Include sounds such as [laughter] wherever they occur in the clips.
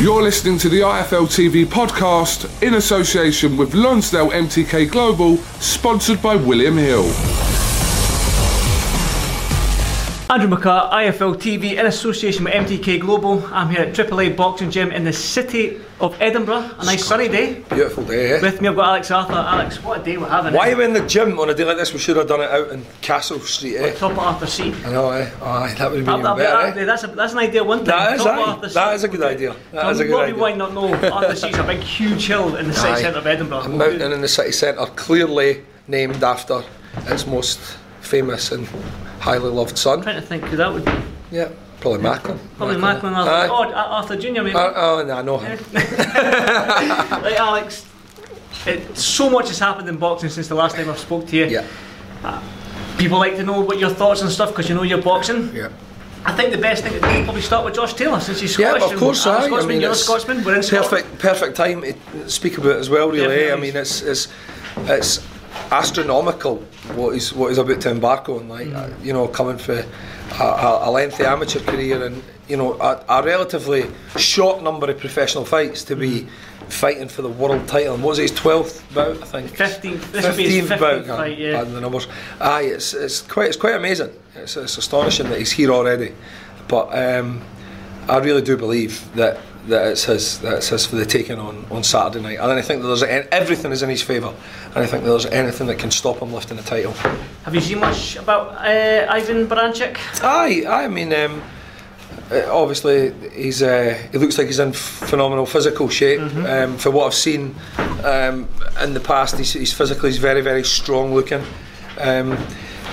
You're listening to the IFL TV podcast in association with Lonsdale MTK Global, sponsored by William Hill. Andrew McCart, IFL TV, in association with MTK Global. I'm here at AAA Boxing Gym in the city of Edinburgh. A nice sunny day. Beautiful day, eh? With me, I've got Alex Arthur. Alex, what a day we're having. Why eh? are we in the gym on a day like this? We should have done it out in Castle Street, eh? Top of Arthur Seat. I know, eh? Aye, that would have been That- better, that- eh? that's, a, that's an idea one thing. That is, Top aye. That Seat. a good idea. That So is a good lot of people idea. might not know [laughs] Arthur Seat's a big, huge hill in the city centre of Edinburgh. A mountain in the city centre, clearly named after its most famous and highly loved son. trying to think who that would. Yeah, probably Macklin. Probably Macklin Arthur. Aye. Oh, Arthur Jr. maybe. Uh, oh, no, I know him. [laughs] Right, Alex. It, so much has happened in boxing since the last time I've spoke to you. Yeah, People like to know what your thoughts and stuff because you know you're boxing. yeah. I think the best thing to do is probably start with Josh Taylor since he's Scottish. Yeah, of course, and I'm Scotsman, I mean, you're a Scotsman. We're in Scotland. perfect, perfect time to speak about it as well. Really? I mean, it's it's it's astronomical what he's what he's about to embark on. Like, Mm. uh, you know, coming for a, a, lengthy amateur career and you know a, a relatively short number of professional fights to be fighting for the world title. And what was it, his twelfth bout? I think 15th. This would be his 15th bout. fight, yeah. The numbers. Aye, it's it's quite it's quite amazing. It's, it's astonishing that he's here already. But um, I really do believe that that it's his that it's his for the taking on, on Saturday night. And I think that there's everything is in his favour. and I don't think there's anything that can stop him lifting the title. Have you seen much about uh, Ivan Baranchyk? Aye, I mean, um, uh, obviously he's uh, he looks like he's in phenomenal physical shape. Um, for what I've seen um, in the past, he's, he's physically he's very very strong looking. Um,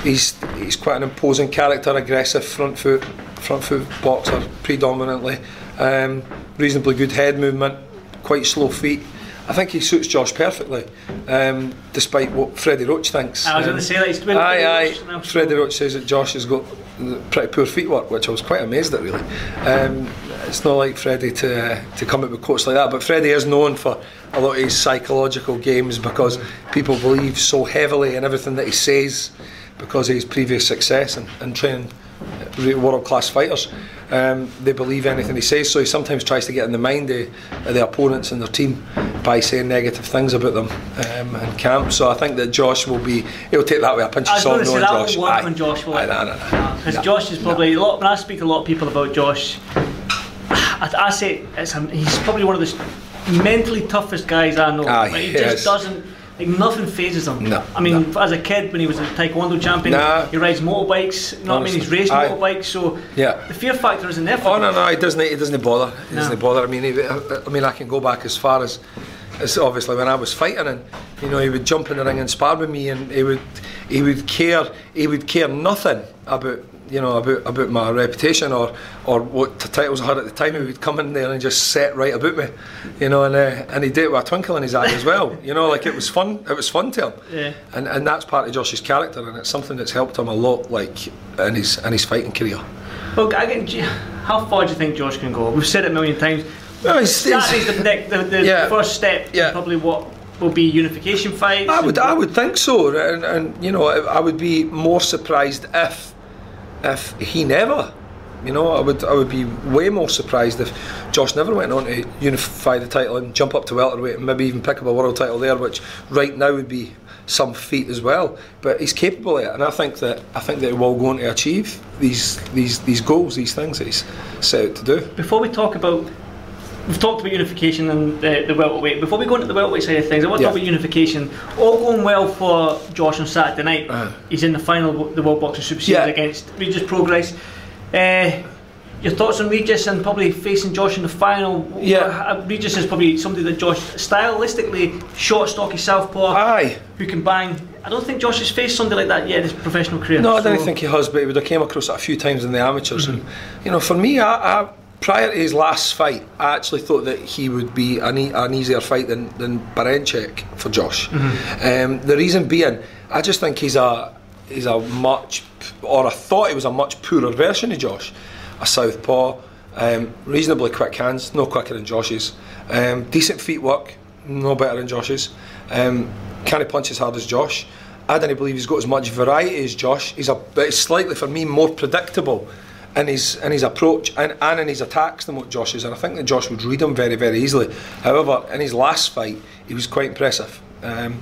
he's he's quite an imposing character, aggressive front foot front foot boxer predominantly. Um, reasonably good head movement, quite slow feet. I think he suits Josh perfectly, um, despite what Freddie Roach thinks. I was Um, going to say that he's doing Aye, pretty aye. so- Freddie Roach says that Josh has got pretty poor feet work, which I was quite amazed at. Really, um, it's not like Freddie to uh, to come up with quotes like that. But Freddie is known for a lot of his psychological games because people believe so heavily in everything that he says because of his previous success and, and training world class fighters. Um, they believe anything he says, so he sometimes tries to get in the mind of, of the opponents and their team by saying negative things about them um, in camp. So I think that Josh will be, he'll take that with a pinch of salt going to say knowing that Josh. will work Aye. on Josh. will Aye, no, no, no. Because No. Josh is probably a lot. When I speak to a lot of people about Josh, I, I say it's he's probably one of the mentally toughest guys I know. Aye, Like, he yes. just doesn't. Like nothing phases him. No, I mean, no. as a kid when he was a taekwondo champion, Nah. he rides motorbikes. You know what I mean? He's Honestly. raced Aye. motorbikes, so Yeah. the fear factor isn't there for Oh no, no, he doesn't. He doesn't bother. He No. doesn't bother. I mean, he, I mean, I can go back as far as, as obviously when I was fighting, and you know, he would jump in the ring and spar with me, and he would, he would care, he would care nothing about, you know, about about my reputation or or what titles I had at the time. He would come in there and just set right about me, you know, and uh, and he did it with a twinkle in his eye as well. You know, like it was fun. It was fun to him. Yeah. And and that's part of Josh's character, and it's something that's helped him a lot, like in his in his fighting career. Well, I get, how far do you think Josh can go? We've said it a million times. No, he's- he's- the, next- the, the Yeah. first step. Yeah. Probably what will be unification fights. I would, I would think so, and, and you know, I would be more surprised if, if he never, you know, I would, I would be way more surprised if Josh never went on to unify the title and jump up to welterweight and maybe even pick up a world title there, which right now would be some feat as well. But he's capable of it, and I think that I think that he will go on to achieve these these these goals, these things that he's set out to do. Before we talk about, we've talked about unification and the, the welterweight. Before we go into the welterweight side of things, I want to Yeah. talk about unification. All going well for Josh on Saturday night. Uh-huh. He's in the final the World Boxing Super Series Yeah. against Regis Prograis. Uh, your thoughts on Regis and probably facing Josh in the final? Yeah. Uh, Regis is probably somebody that Josh stylistically short, stocky southpaw Aye. who can bang. I don't think Josh has faced somebody like that yet in his professional career. No, I don't so- think he has, but he would have came across it a few times in the amateurs. And you know, for me, I, I, prior to his last fight, I actually thought that he would be an, e- an easier fight than than Baranchyk for Josh. Um, the reason being, I just think he's a he's a much, or I thought he was a much poorer version of Josh, a southpaw. Um, reasonably quick hands, no quicker than Josh's. Um, decent feet work, no better than Josh's. Um, can't punch as hard as Josh. I don't believe he's got as much variety as Josh. He's a but he's slightly for me more predictable in his in his approach and, and in his attacks than what Josh is. And I think that Josh would read him very very easily. However, in his last fight, he was quite impressive. Um,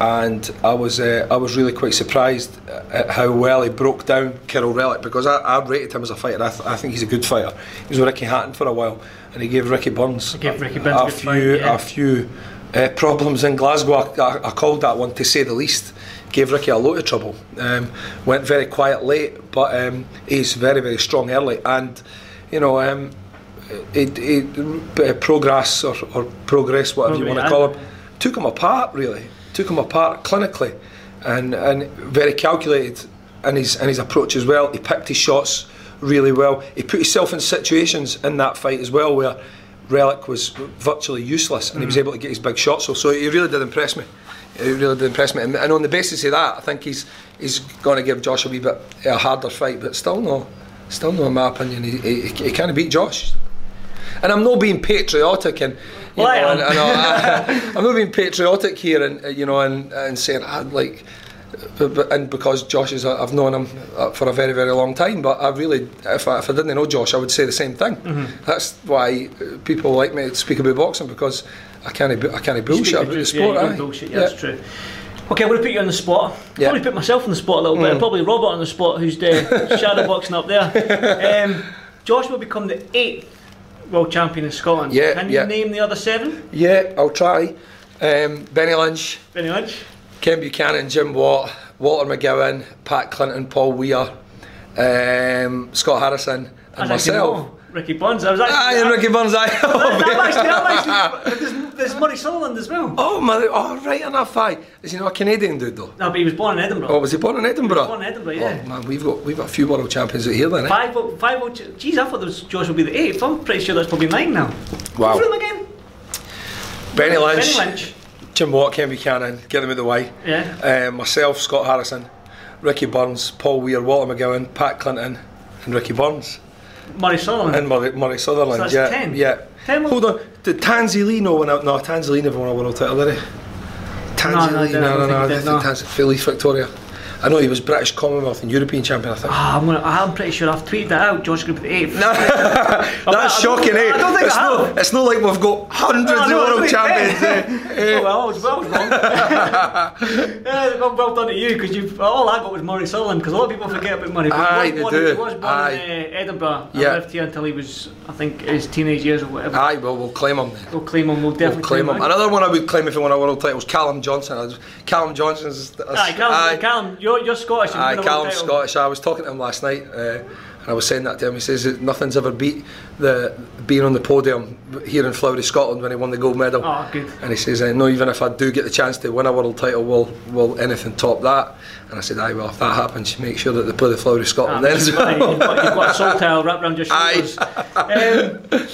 and I was uh, I was really quite surprised at how well he broke down Kiryl Relikh because I, I rated him as a fighter. I, th- I think he's a good fighter. He was with Ricky Hatton for a while, and he gave Ricky Burns gave Ricky a, Burns a a good few fight, yeah. a few uh, problems in Glasgow. I, I called that one to say the least. Gave Ricky a lot of trouble. Um, went very quiet late, but um, he's very very strong early, and you know. Um, it, it, uh, progress or, or progress, whatever you want to call him, took him apart really, took him apart clinically, and and very calculated in his in his approach as well. He picked his shots really well. He put himself in situations in that fight as well where Relikh was virtually useless, and he was able to get his big shots. So he really did impress me. He really did impress me, and, and on the basis of that, I think he's he's going to give Josh a wee bit a harder fight, but still no, still no, in my opinion, he, he, he can't beat Josh. And I'm not being patriotic and. Well, I know, am. and, and I, [laughs] I'm not being patriotic here and uh, you know and, and saying I like but, but, and because Josh is a, I've known him uh, for a very very long time but I really if I, if I didn't know Josh I would say the same thing Mm-hmm. that's why uh, people like me to speak about boxing because I can't I can't bullshit about the sport yeah, you don't aye. bullshit, yeah, that's true. Okay, I'm going to put you on the spot. Yeah. Mm. Probably put myself on the spot a little bit. Probably Robert on the spot, who's uh, [laughs] shadow boxing up there. Um, Josh will become the eighth world champion in Scotland. Yeah, Can you yeah. name the other seven? yeah I'll try um, Benny Lynch Benny Lynch. Ken Buchanan Jim Watt Walter McGowan Pat Clinton Paul Weir um, Scott Harrison and I was actually- myself Ricky Burns. I was actually. Aye, and Ricky Burns aye. I'm actually, I'm actually, there's, there's Murray Sutherland as well. Oh, my, oh, right enough, aye. Is he not a Canadian dude, though? No, but he was born in Edinburgh. Oh, was he born in Edinburgh? born in Edinburgh, yeah. Oh, man, we've got, we've got a few world champions out here then, eh? Five, o- five, o- geez, I thought there was Josh would be the eighth. I'm pretty sure that's probably nine now. Wow. Them again. Benny Lynch, Benny Lynch. Jim Watt, Ken Buchanan, get them out of the way. Yeah. Um, myself, Scott Harrison, Ricky Burns, Paul Weir, Walter McGowan, Pat Clinton, and Ricky Burns. Murray Sutherland. And Murray, Murray Sutherland, So yeah. 10. Yeah. 10 Hold on, did Tancy Lee no one out? No, Tancy Lee never won a world title, did he? Tansy no, I I no, no, no, he I did, think no. Tansy, Philly Victoria. I know he was British Commonwealth and European champion, I think. Ah, I'm, gonna, I'm pretty sure I've tweeted that out. Josh Group the eighth. No, [laughs] [laughs] that's shocking, eh? I don't think it's, I not, it's not like we've got hundreds No, no, of world champions. okay. eh? [laughs] Oh, well, I was, well, I was wrong. yeah, well, well done to you because you. All I got was Murray Sutherland because a lot of people forget about Murray. Aye, he they was do. He was born Aye. in uh, Edinburgh. Yeah. Lived here until he was, I think, his teenage years or whatever. Aye, well, we'll claim him then. We'll claim him. We'll We'll definitely claim him. him. Another one I would claim if he won a world title was Callum Johnson. Callum Johnson's. Aye, Callum, Aye. Callum, you're, you're Scottish. Aye, win a world Callum's. Scottish. I was talking to him last night, uh, and I was saying that to him. He says that nothing's ever beat the being on the podium here in Flowery, Scotland, when he won the gold medal. Oh, good. And he says, uh, "No, even if I do get the chance to win a world title, will will anything top that?" And I said, "Aye, well, if that happens, make sure that they play the Flowery, Scotland then as Aye, well." you've, got, you've got a soul towel wrapped around your shoulders. Um,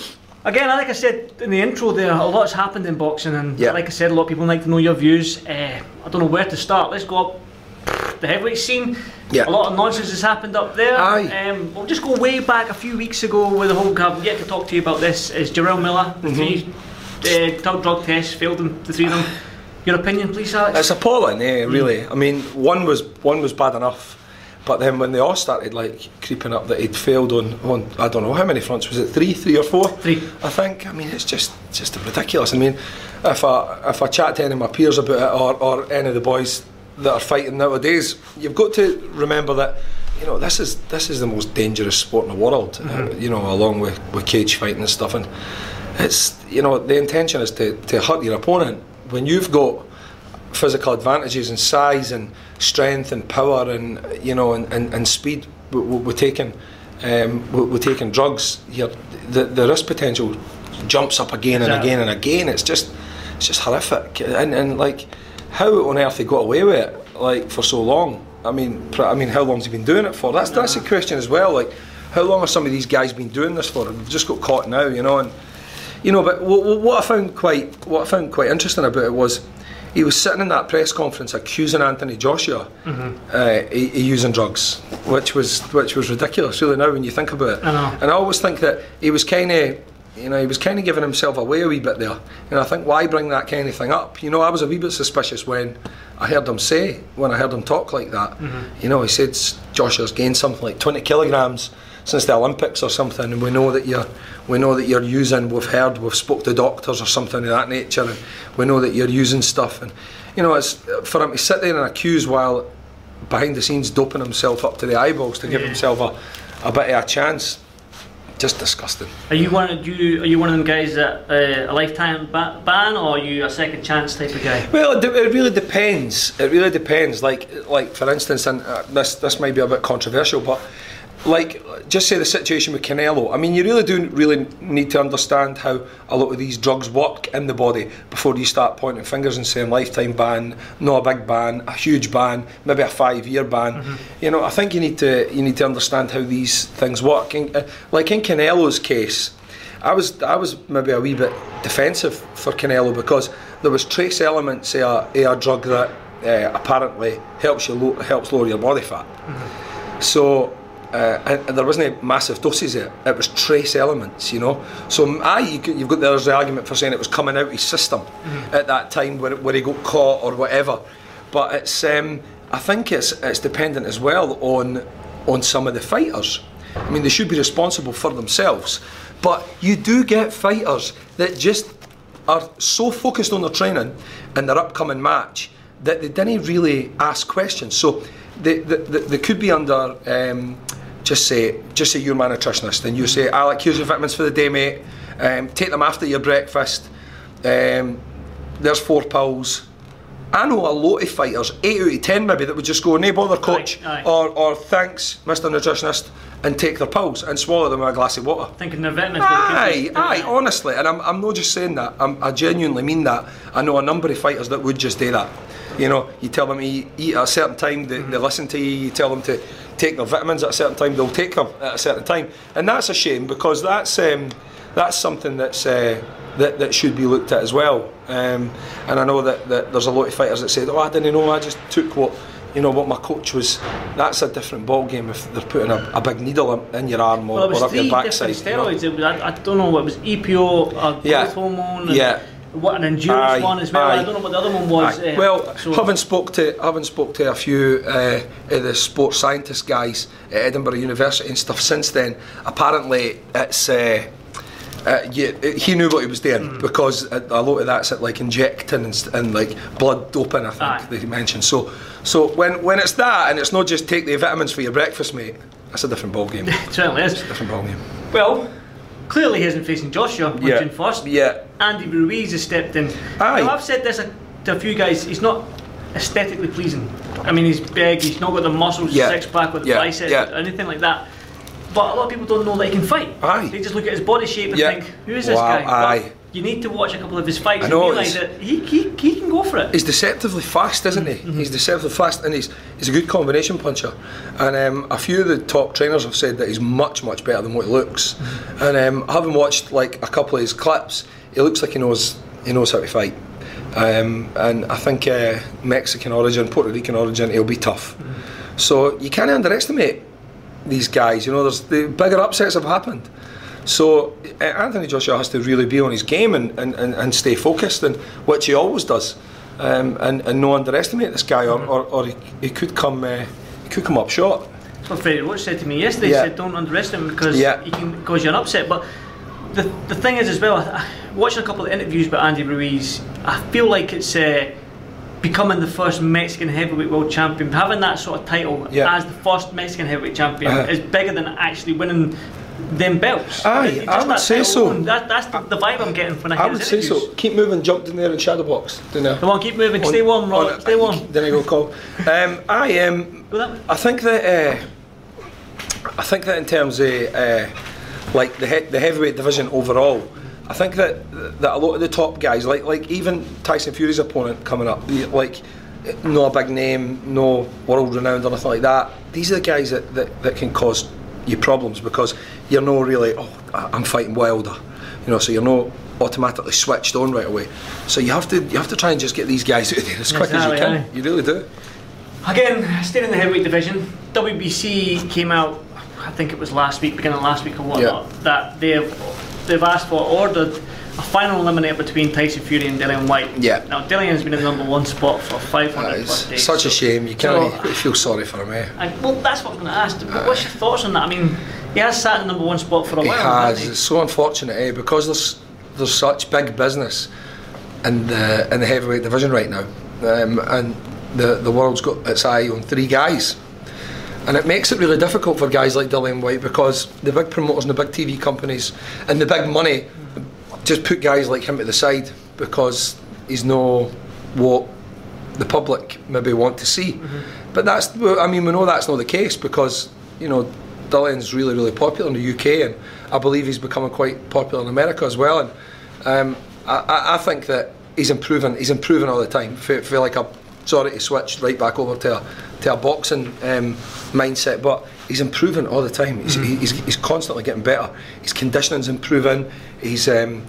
again, like I said in the intro, there a lot's happened in boxing, and Yeah. like I said, a lot of people like to know your views. Uh, I don't know where to start. Let's go up the heavyweight scene. Yeah. A lot of nonsense has happened up there. Aye. Um, we'll just go way back a few weeks ago with the whole. I've yet to talk to you about this. Is Jarrell Miller Mm-hmm. three uh, drug tests failed them, the three of them. Your opinion, please, Alex. It's appalling, eh? Really. I mean, one was one was bad enough, but then when they all started like creeping up that he'd failed on, on I don't know how many fronts was it three, three or four? Three. I think. I mean, it's just just ridiculous. I mean, if I if I chat to any of my peers about it or, or any of the boys that are fighting nowadays, you've got to remember that. You know, this is this is the most dangerous sport in the world. Uh, you know, along with, with cage fighting and stuff, and it's you know the intention is to, to hurt your opponent when you've got physical advantages and size and strength and power and you know and, and, and speed w- w- we're taking um, we're we're taking drugs here the, the risk potential jumps up again and Exactly. again and again it's just it's just horrific and, and like how on earth they got away with it like for so long I mean pr- I mean how long's he been doing it for that's that's a question as well like how long have some of these guys been doing this for they've just got caught now you know and you know, but what, what I found quite what I found quite interesting about it was he was sitting in that press conference accusing Anthony Joshua uh, he, he using drugs, which was which was ridiculous. Really, now when you think about it, I know. and I always think that he was kind of. You know, he was kind of giving himself away a wee bit there. And I think, why bring that kind of thing up? You know, I was a wee bit suspicious when I heard him say, when I heard him talk like that. Mm-hmm. You know, he said "S- Joshua's gained something like 20 kilograms since the Olympics or something, and we know that you're, we know that you're using. We've heard, we've spoke to doctors or something of that nature, and we know that you're using stuff. And you know, it's for him to sit there and accuse while behind the scenes doping himself up to the eyeballs to give Yeah. himself a, a bit of a chance. Just disgusting. Are you one? Do you, are you one of them guys that uh, a lifetime ba- ban, or are you a second chance type of guy? Well, it, it really depends. It really depends. Like, like for instance, and uh, this this might be a bit controversial, but like, just say the situation with Canelo. I mean, you really do really need to understand how a lot of these drugs work in the body before you start pointing fingers and saying lifetime ban, not a big ban, a huge ban, maybe a five year ban. You know, I think you need to you need to understand how these things work. And, uh, like in Canelo's case. I was I was maybe a wee bit defensive for Canelo because there was trace elements of a, a drug that uh, apparently helps you lo- helps lower your body fat. So. Uh, and, and there wasn't a massive doses of it. It was trace elements, you know. So, aye, you you've got there's the argument for saying it was coming out of his system at that time where, where he got caught or whatever. But it's, um, I think it's it's dependent as well on on some of the fighters. I mean, they should be responsible for themselves. But you do get fighters that just are so focused on their training and their upcoming match that they didn't really ask questions. So they, they, they, they could be under, um, just say, just say you're my nutritionist and you say, Alec, here's your vitamins for the day, mate. Um, take them after your breakfast. Um, there's four pills. I know a lot of fighters, 8 out of 10 maybe, that would just go, no bother, coach, aye. Or, or thanks, Mr. Nutritionist, and take their pills and swallow them in a glass of water. Thinking their vitamins. it Aye, aye, honestly, and I'm, I'm not just saying that, I'm, I genuinely mean that. I know a number of fighters that would just do that. You know, you tell them to eat, eat at a certain time, they, they listen to you, you tell them to take their vitamins at a certain time, they'll take them at a certain time. And that's a shame because that's, um, that's something that's, uh, that, that should be looked at as well. Um, and I know that, that there's a lot of fighters that said, oh, I didn't know, I just took what you know what my coach was. That's a different ball game if they're putting a, a big needle in, in your arm or, Well, or up your backside. different you know. It was, I, I don't know what it was EPO, growth Yeah. hormone, and Yeah. What an endurance Aye, one as well. I don't know what the other one was. Uh, well, so- having spoke to having spoke to a few uh, of the sports scientist guys at Edinburgh University and stuff since then, apparently it's. Uh, uh, yeah, he knew what he was doing Mm. because a, a lot of that's at like injecting and, and like blood doping. I think Aye. they mentioned. So, so when when it's that and it's not just take the vitamins for your breakfast, mate. That's a different ball game. [laughs] it certainly is. different ball game. Well, clearly he isn't facing Joshua on Yeah. June first. Yeah. Andy Ruiz has stepped in. Aye. Now, I've said this to a few guys. He's not aesthetically pleasing. I mean, he's big. He's not got the muscles, Yeah. six pack with Yeah. biceps, Yeah. or anything like that. But a lot of people don't know that he can fight. Aye. They just look at his body shape and think, "Who is this Wow, guy?" But aye. You need to watch a couple of his fights I and realise that he, he, he can go for it. He's deceptively fast, isn't he? Mm-hmm. He's deceptively fast, and he's he's a good combination puncher. And um, a few of the top trainers have said that he's much much better than what he looks. Mm-hmm. And um, having watched like a couple of his clips, he looks like he knows he knows how to fight. um, and I think uh, Mexican origin, Puerto Rican origin, he'll be tough. So you can't underestimate these guys. You know, there's the bigger upsets have happened. So uh, Anthony Joshua has to really be on his game and, and, and, and stay focused, and which he always does, um, and, and no underestimate this guy, or, or, or he, he could come uh, he could come up short. That's what Freddie Roach said to me yesterday. He said, "Don't underestimate him because Yeah. he can cause you an upset." But the the thing is, as well, I- watching a couple of interviews with Andy Ruiz, I feel like it's uh, becoming the first Mexican heavyweight world champion. Having that sort of title Yeah. as the first Mexican heavyweight champion Uh-huh. is bigger than actually winning them belts. Aye, I would say so. That, that's the, the vibe I'm getting when I hear I would say interviews. so. Keep moving, jump in there and shadow box. Know. Come on, keep moving. Stay warm, Rob. Stay warm. Then I go call. Um, I um. I think that uh, I think that in terms of uh, like the he- the heavyweight division overall, I think that that a lot of the top guys, like like even Tyson Fury's opponent coming up, like no big name, no world renowned or nothing like that. These are the guys that, that, that can cause you problems because you're no really oh I'm fighting Wilder, you know, so you're not automatically switched on right away. So you have to you have to try and just get these guys [laughs] out there as quick as you can. aye. You really do. Again, staying in the heavyweight division, WBC came out, I think it was last week, beginning of last week or whatnot, that they've they've asked for, ordered a final eliminator between Tyson Fury and Dillian Whyte. Yeah. Now, Dillian's been in the number one spot for 500 That plus days. such a shame. You can't So- feel sorry for him, eh? And, well, that's what I'm going to ask. But What's your thoughts on that? I mean, he has sat in the number one spot for a He while. has. hasn't It's so unfortunate, eh? Because there's there's such big business in the in the heavyweight division right now, um, and the the world's got its eye on three guys, and it makes it really difficult for guys like Dillian Whyte because the big promoters and the big TV companies and the big money just put guys like him to the side because he's no what the public maybe want to see. But that's, I mean, we know that's not the case because, you know, Dillian's really, really popular in the UK and I believe he's becoming quite popular in America as well. And um, I, I- I think that he's improving, he's improving all the time. Feel, feel like I'm sorry to switch right back over to a, to a boxing um, mindset, but he's improving all the time. He's, mm. he's, he's constantly getting better. His conditioning's improving. He's, um,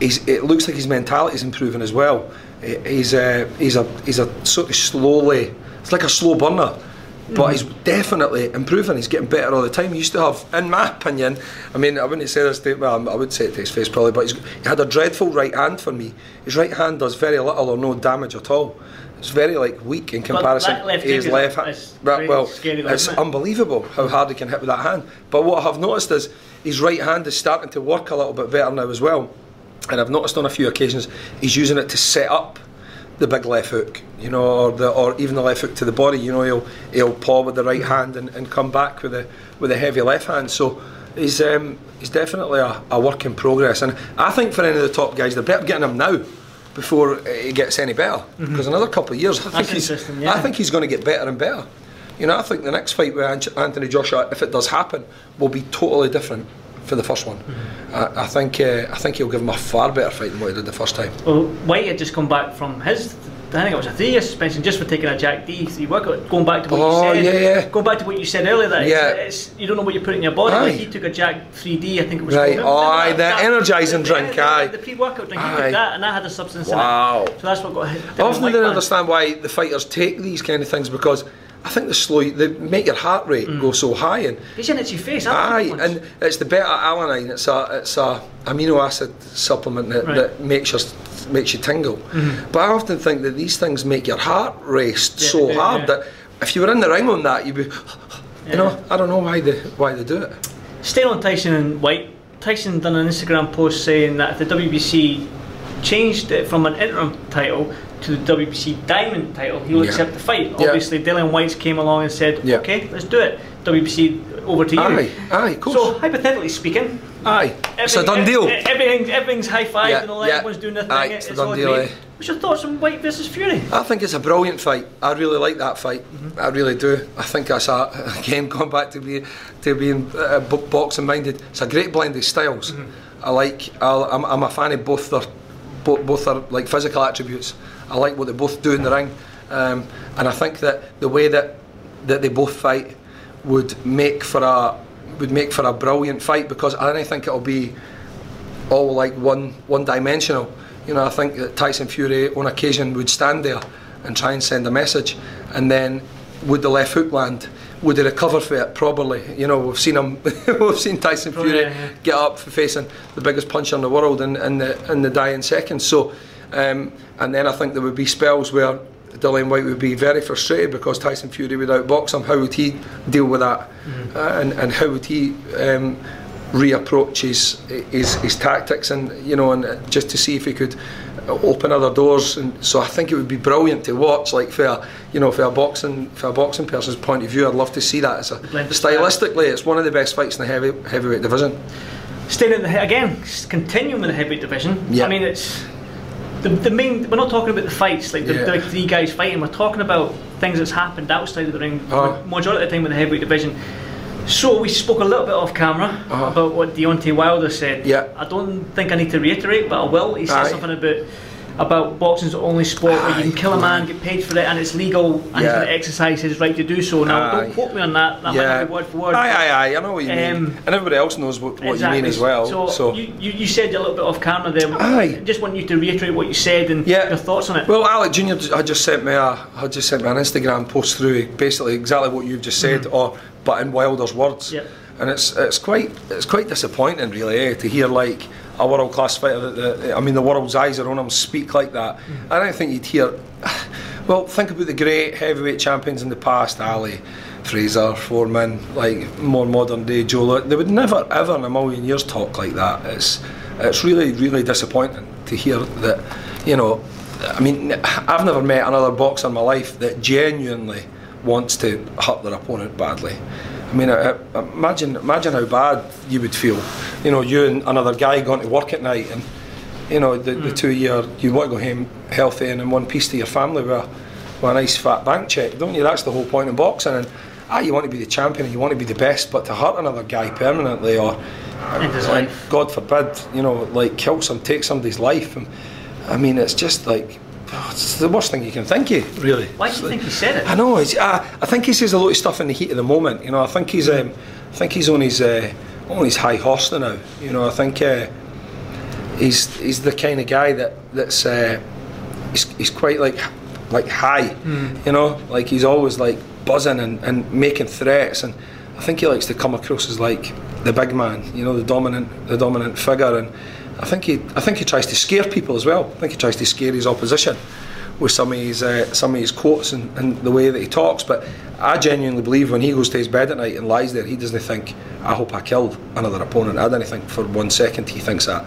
he's, it looks like his mentality's improving as well. He's a, he's a, he's a sort of slowly, it's like a slow burner, but mm. he's definitely improving. He's getting better all the time. He used to have, in my opinion, I mean, I wouldn't say this to, well, I would say it to his face probably, but he's, he had a dreadful right hand for me. His right hand does very little or no damage at all. It's very like weak in comparison to his left hand. Right, well, scary it's it? unbelievable how hard he can hit with that hand. But what I've noticed is his right hand is starting to work a little bit better now as well. And I've noticed on a few occasions he's using it to set up the big left hook, you know, or the or even the left hook to the body. You know, he'll he'll paw with the right hand and, and come back with the with a heavy left hand. So he's um, he's definitely a, a work in progress. And I think for any of the top guys, they're better getting him now before he gets any better. Because another couple of years, I think he's yeah. I think he's going to get better and better. You know, I think the next fight with Anthony Joshua, if it does happen, will be totally different for the first one. Mm-hmm. I, I think uh, I think he'll give him a far better fight than what he did the first time. Well, Whyte had just come back from his, I think it was a three-year suspension just for taking a Jack D three workout. Going back to what Oh, you said, yeah, yeah. going back to what you said earlier, that Yeah. it's, it's, you don't know what you put in your body. Aye. Like he took a Jack 3D, I think it was. Right. Oh, aye, that? the energising the- drink, the- aye. The pre-workout drink. He took that, and that had a substance Wow. in it. So that's what got. I often Whyte don't understand why the fighters take these kind of things because I think they slow you, they make your heart rate go so high and He's in it to your face. Aye, Aye, and it's the beta alanine. It's a it's a amino acid supplement that, Right. that makes your makes you tingle. Mm-hmm. But I often think that these things make your heart race Yeah, so yeah, hard yeah. that if you were in the ring on that, you'd be, you know, I don't know why they why they do it. Staying on Tyson and Whyte, Tyson done an Instagram post saying that if the WBC changed it from an interim title to the WBC Diamond title, he'll Yeah. accept the fight. Yeah. Obviously, Dillian Whyte's came along and said, Yeah. "Okay, let's do it." WBC over to you. Aye, aye, of course. So hypothetically speaking, Aye, it's a done deal. Everything, everything's high five Yeah, and all that. Everyone's doing their thing. Aye, it's it's a done deal, eh. What's your thoughts on Whyte versus Fury? I think it's a brilliant fight. I really like that fight. Mm-hmm. I really do. I think that's a, [laughs] again going back to be to being uh, boxing minded. It's a great blend of styles. Mm-hmm. I like. I'm, I'm a fan of both their both, both their like physical attributes. I like what they both do in the ring, um, and I think that the way that that they both fight would make for a would make for a brilliant fight because I don't think it'll be all like one one dimensional. You know, I think that Tyson Fury on occasion would stand there and try and send a message, and then would the left hook land? Would he recover for it Probably. You know, we've seen him. [laughs] we've seen Tyson Oh, Fury yeah, yeah. get up for facing the biggest puncher in the world in, in the in the dying seconds. So, um, and then I think there would be spells where Dillian Whyte would be very frustrated because Tyson Fury would outbox him. How would he deal with that? Uh, and and how would he? Um, reapproach his, his his tactics and you know and uh, just to see if he could open other doors and so I think it would be brilliant to watch like for a, you know for a boxing for a boxing person's point of view I'd love to see that as a blend of styles. stylistically it's one of the best fights in the heavy heavyweight division Staying in the he- again, continuing with the heavyweight division. Yeah. I mean, it's the, the main. We're not talking about the fights, like the, Yeah. the three guys fighting. We're talking about things that's happened outside of the ring. Uh-huh. Majority of the time with the heavyweight division. So we spoke a little bit off camera Uh-huh. about what Deontay Wilder said. Yeah. I don't think I need to reiterate, but I will. He said Aye. something about about boxing's the only sport where you can kill a man, get paid for it, and it's legal, and he's Yeah. going to exercise his right to do so. Now, Aye. don't quote me on that. That might yeah not be word for word. aye aye aye I know what you mean Um, and everybody else knows what, what you mean as well So, so, You, you, you said a little bit off camera there. Aye. Just want you to reiterate what you said and Yeah. your thoughts on it. Well, Alec Junior, I just sent me a, I just sent me an Instagram post through basically exactly what you've just said, or but in Wilder's words. Yep. And it's it's quite it's quite disappointing, really, eh, to hear like a world class fighter. That the, I mean, the world's eyes are on him speak like that. Mm-hmm. I don't think you'd hear. Well, think about the great heavyweight champions in the past, Ali. Frazier, Foreman, like more modern day Joe. They would never, ever in a million years talk like that. It's, it's really, really disappointing to hear that. You know, I mean, I've never met another boxer in my life that genuinely wants to hurt their opponent badly. I mean, I, I- imagine, imagine how bad you would feel. You know, you and another guy going to work at night, and you know, the, the two year you want to go home healthy and in one piece to your family with a, with a nice fat bank check, don't you? That's the whole point of boxing. And ah, you want to be the champion, and you want to be the best, but to hurt another guy permanently or and. God forbid, you know, like kill some, take somebody's life. And I mean, it's just like it's the worst thing you can think of, really. Why do you think he said it? I know. It's, I, I think he says a lot of stuff in the heat of the moment. You know, I think he's, um, I think he's on his, uh, on his high horse now. You know, I think uh, he's, he's the kind of guy that that's, uh, he's, he's quite like, like high. You know, like he's always like buzzing and, and making threats. And I think he likes to come across as like the big man. You know, the dominant, the dominant figure. And I think he, I think he tries to scare people as well. I think he tries to scare his opposition with some of his uh, some of his quotes and, and the way that he talks. But I genuinely believe when he goes to his bed at night and lies there, he doesn't think, "I hope I killed another opponent." I don't think for one second he thinks that,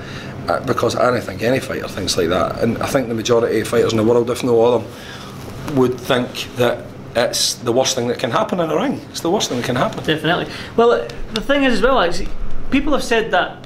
uh, because I don't think any fighter thinks like that. And I think the majority of fighters in the world, if no all of them, would think that it's the worst thing that can happen in a ring. It's the worst thing that can happen. Definitely. Well, the thing is as well, is people have said that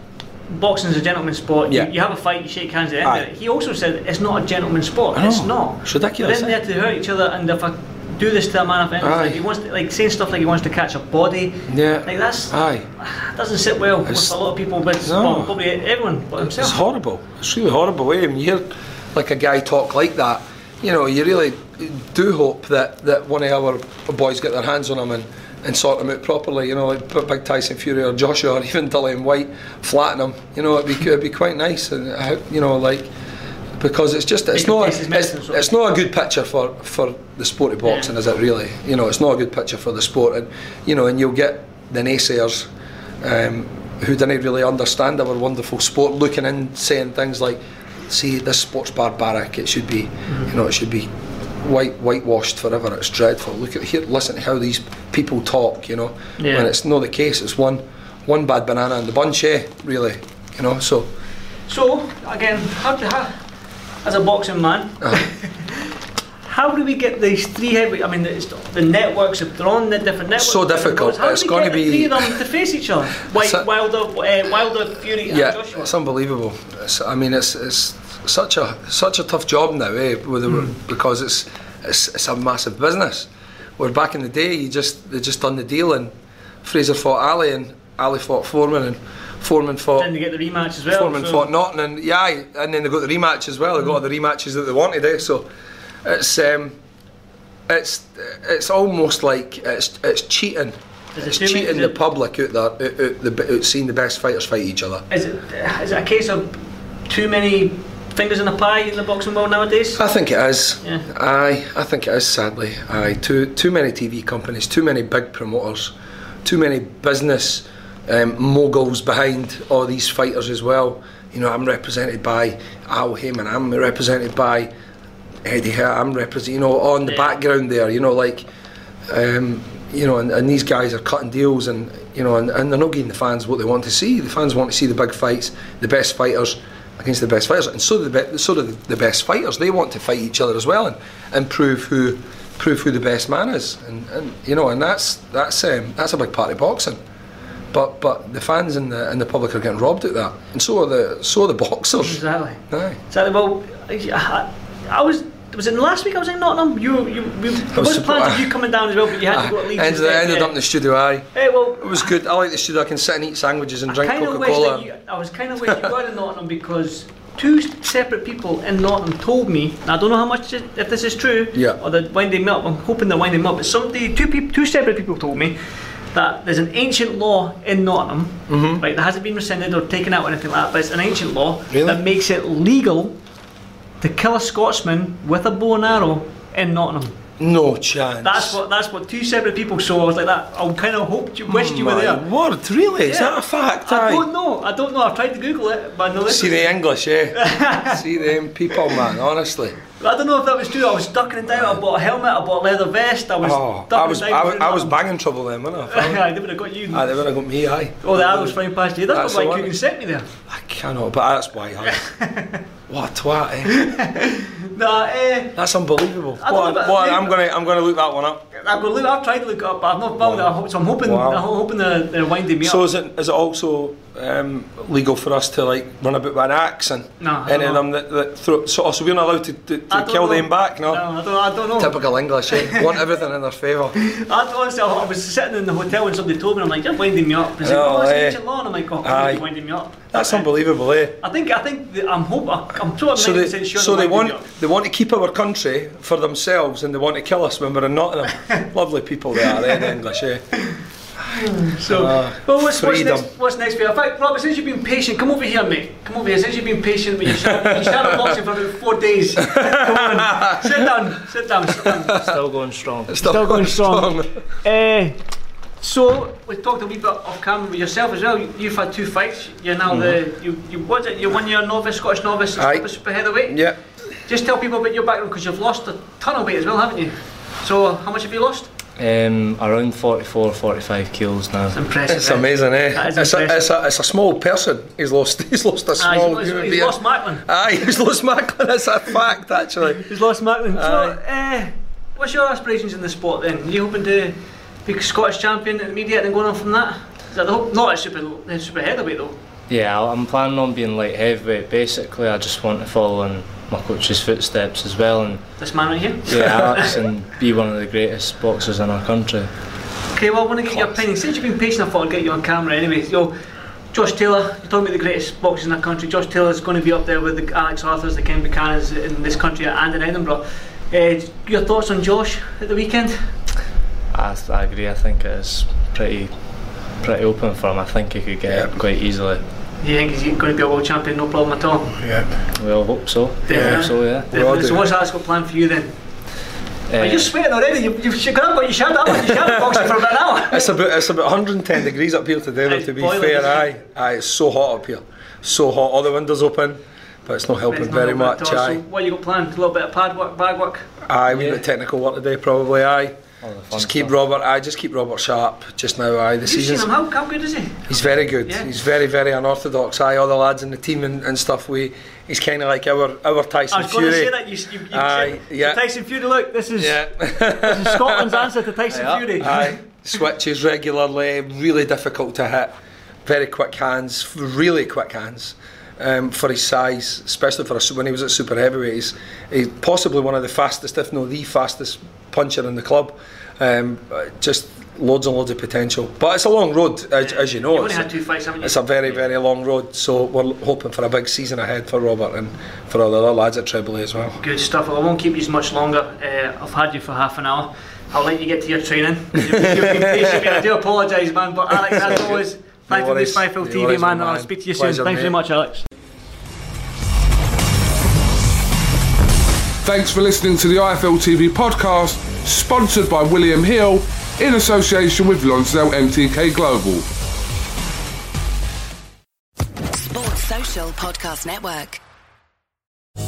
boxing is a gentleman's sport. You- Yeah. You, have a fight, you shake hands at the end of it. He also said it's not a gentleman's sport. It's not. It's ridiculous, They're in there to hurt each other, and if I do this to a man, if like he wants to, like saying stuff like he wants to catch a body. Yeah. Like that's Aye. [sighs] doesn't sit well It's- with a lot of people, but No. well, probably everyone but himself. It's horrible. It's really horrible. Eh? When you hear like a guy talk like that, you know, you really do hope that, that one of our boys get their hands on him and, and sort them out properly. You know, like put Big Tyson Fury or Joshua or [laughs] even Dillian Whyte, flatten them. You know, it'd be it'd be quite nice. And uh, you know, like because it's just it's not it's, medicine, sort of. it's not a good picture for, for the sport of boxing, Yeah. is it really? You know, it's not a good picture for the sport, and you know, and you'll get the naysayers um, who didn't really understand our wonderful sport looking in, saying things like, "See, this sport's barbaric. It should be, Mm-hmm. you know, it should be." White, whitewashed forever. It's dreadful. Look at here. Listen to how these people talk. You know, Yeah. when it's not the case. It's one, one bad banana in the bunch. Eh, really. You know. So, So again, how, do- how, as a boxing man, Uh-huh. [laughs] how do we get these three heavy? I mean, it's, the networks are on the different networks. So difficult. How do It's we gonna get the be- three of them to face each other? Whyte, Wilder, uh, Wilder, Fury, and yeah, Joshua. it's unbelievable. It's, I mean, it's, it's such a such a tough job now, eh? With the, Hmm. because it's, it's it's a massive business. Where back in the day, you just they just done the deal, and Frazier fought Ali, and Ali fought Foreman, and Foreman fought. Then they get the rematch as well. Foreman so- fought Norton, and yeah, and then they got the rematch as well. They got the rematches that they wanted. Eh? So it's um, it's it's almost like it's it's cheating. Is It's cheating the it- public out there, out, out, the, out seeing the best fighters fight each other. Is it is it a case of too many fingers in a pie in the boxing world nowadays? I think it is. Yeah. Aye, I think it is. Sadly, aye. Too too many TV companies, too many big promoters, too many business um, moguls behind all these fighters as well. You know, I'm represented by Al Haymon. I'm represented by Eddie Hearn. I'm represent. You know, on the Yeah. background there. You know, like. Um, you know, and, and these guys are cutting deals, and you know, and, and they're not giving the fans what they want to see. The fans want to see the big fights, the best fighters against the best fighters, and so do the be- so do the, the best fighters. They want to fight each other as well, and, and prove who prove who the best man is, and, and you know, and that's that's um, that's a big part of boxing. But but the fans and the and the public are getting robbed at that, and so are the so are the boxers. Exactly. Aye. Exactly. Well, I, I was. Was it last week I was in Nottingham? You, you, you there was was plans of you coming down as well, but you had to go to Leeds. ended, instead, ended up in the studio. Aye, Hey, well, it was good. I like the studio. I can sit and eat sandwiches and drink Coca of wish that Cola. you, I was kind of wish you got in Nottingham because two separate people in Nottingham told me, and I don't know how much it- if this is true, Yeah. or they're winding up. I'm hoping they're winding up. But somebody, two people, two separate people told me that there's an ancient law in Nottingham, Mm-hmm. right, that hasn't been rescinded or taken out or anything like that, but it's an ancient law Really? that makes it legal to kill a Scotsman with a bow and arrow in Nottingham. No chance. That's what that's what two separate people saw. I was like that. I kind of hoped you wished you were there. word, really? Is Yeah. that a fact? I Aye. don't know. I don't know. I've tried to Google it, but I this. See the English, yeah. [laughs] See them people, man. Honestly. I don't know if that was true. I was ducking and down. I bought a helmet. I bought a leather vest. I was Oh, ducking I was, and I was, I was banging trouble then, wasn't I? [laughs] I they would have got you. Aye, they would have got me, aye. oh, the arrows flying past you. That's, That's not why can set me there. I cannot, but that's why. Aye. [laughs] what a twat, eh? [laughs] Nah, eh, That's unbelievable. I What, know what, I'm gonna, I'm gonna look that one up. I've got look. I've tried to look up, but I've not found Wow. it. I So I'm hoping. Wow. I'm hoping they're, they're winding me So up. is it, is it also um, legal for us to like run about with an axe and No, any of them that, that throw, so, so we're not allowed to, to, to kill know. them back? No. No, I don't. I don't know. Typical English, eh? [laughs] Want everything in their favour. I, honestly, I, I was sitting in the hotel when somebody told me, I'm like, you're winding me up. He's like, Oh, oh, it's eh. ancient law. And I'm like, oh, Aye. you're winding me up. That's unbelievable, eh? I think, I think, that I'm hope, I'm sure I'm So they, sure so they're they winding want they want to keep our country for themselves and they want to kill us when we're in Nottingham. [laughs] Lovely people they are, eh, the English, eh? [laughs] So, Ah, well, what's, what's, next, what's next for you? In fact, Robert, since you've been patient, come over here, mate. Come over here. Since you've been patient, with your shadow, you started boxing for about four days. Come on, sit down, sit down, sit down. Still going strong. Still going strong. Uh, so we talked a wee bit off camera with yourself as well. You- You've had two fights. You're now the you you what's it? You're one year novice, Scottish novice, Aye. super, super heavyweight. Yeah. Just tell people about your background because you've lost a ton of weight as well, haven't you? So how much have you lost? Um, around 44, 45 kilos now. Impressive. It's eh? amazing, eh? It's a, it's, a, it's a small person. He's lost. [laughs] He's lost a Ah, small he's, human he's, being. lost Macklin. Aye, he's lost Macklin. That's a fact, actually. [laughs] He's lost Macklin. So, uh, what's your aspirations in the sport then? Are you hoping to be Scottish champion intermediate and then going on from that? Is that the hope? Not a super, a super heavyweight though. Yeah, I'm planning on being light heavyweight. Basically, I just want to follow in my coach's footsteps as well and This man right here. yeah, [laughs] Alex and be one of the greatest boxers in our country. Okay, well, I want to get your opinion. Since you've been patient, I thought I'd get you on camera anyway. Yo, Josh Taylor, you're talking about the greatest boxers in that country. Josh Taylor's going to be up there with the Alex Arthurs, the Ken Buchanans in this country and in Edinburgh. Uh, your thoughts on Josh at the weekend? I, I agree. I think it is pretty pretty open for him. I think he could get it quite easily. Do you think he's going to be a world champion? No problem at all. Yeah. We all hope so. We Yeah. hope so, yeah. Definitely. So what's Alex got planned for you then? Uh, Are you sweating already? You, you've got up, but you shouted up, you shouted boxing for about an hour. [laughs] It's about it's about 110 degrees up here today. Though, to be boiling, fair, isn't aye, aye, it's so hot up here, so hot. All the windows open, but it's not helping It's not very helping much. all. Aye, So what you got planned? A little bit of pad work, bag work. aye, we Yeah. got technical work today, probably. Aye, all the fun just keep stuff. Robert. Aye, just keep Robert sharp. Just now, aye, the You've seen season's him. How, how good is he? He's very good. Yeah. He's very, very unorthodox. Aye, all the lads in the team and, and stuff. We, he's kind of like our our Tyson Fury. I was going Fury. to say that. You, you, you Aye, said, yeah. Tyson Fury. Look, this is, Yeah. this is Scotland's answer to Tyson Yeah. Fury. Aye, switches regularly, really difficult to hit, very quick hands, really quick hands. Um, for his size, especially for a, when he was at super heavyweight, he's, he's possibly one of the fastest, if not the fastest puncher in the club. Um, just loads and loads of potential, but it's a long road, as, as you know. Only It's- had two fights, haven't you? it's a very, very long road, so we're hoping for a big season ahead for Robert and for all the other lads at Triple A as well. Good stuff. Well, I won't keep you much longer. Uh, I've had you for half an hour. I'll let you get to your training. [laughs] You've, you've been patient. I do apologise, man. But Alex, as [laughs] always, thank you for this. Fifield TV, man. I'll speak to you Pleasure, soon. Thanks very much, Alex. Thanks for listening to the IFL TV podcast, sponsored by William Hill in association with Lonsdale MTK Global. Sports Social Podcast Network.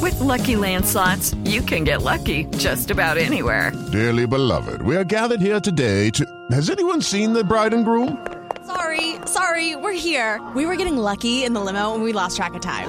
With LuckyLand Slots, you can get lucky just about anywhere. Dearly beloved, we are gathered here today to. Has anyone seen the bride and groom? Sorry, sorry, we're here. We were getting lucky in the limo and we lost track of time.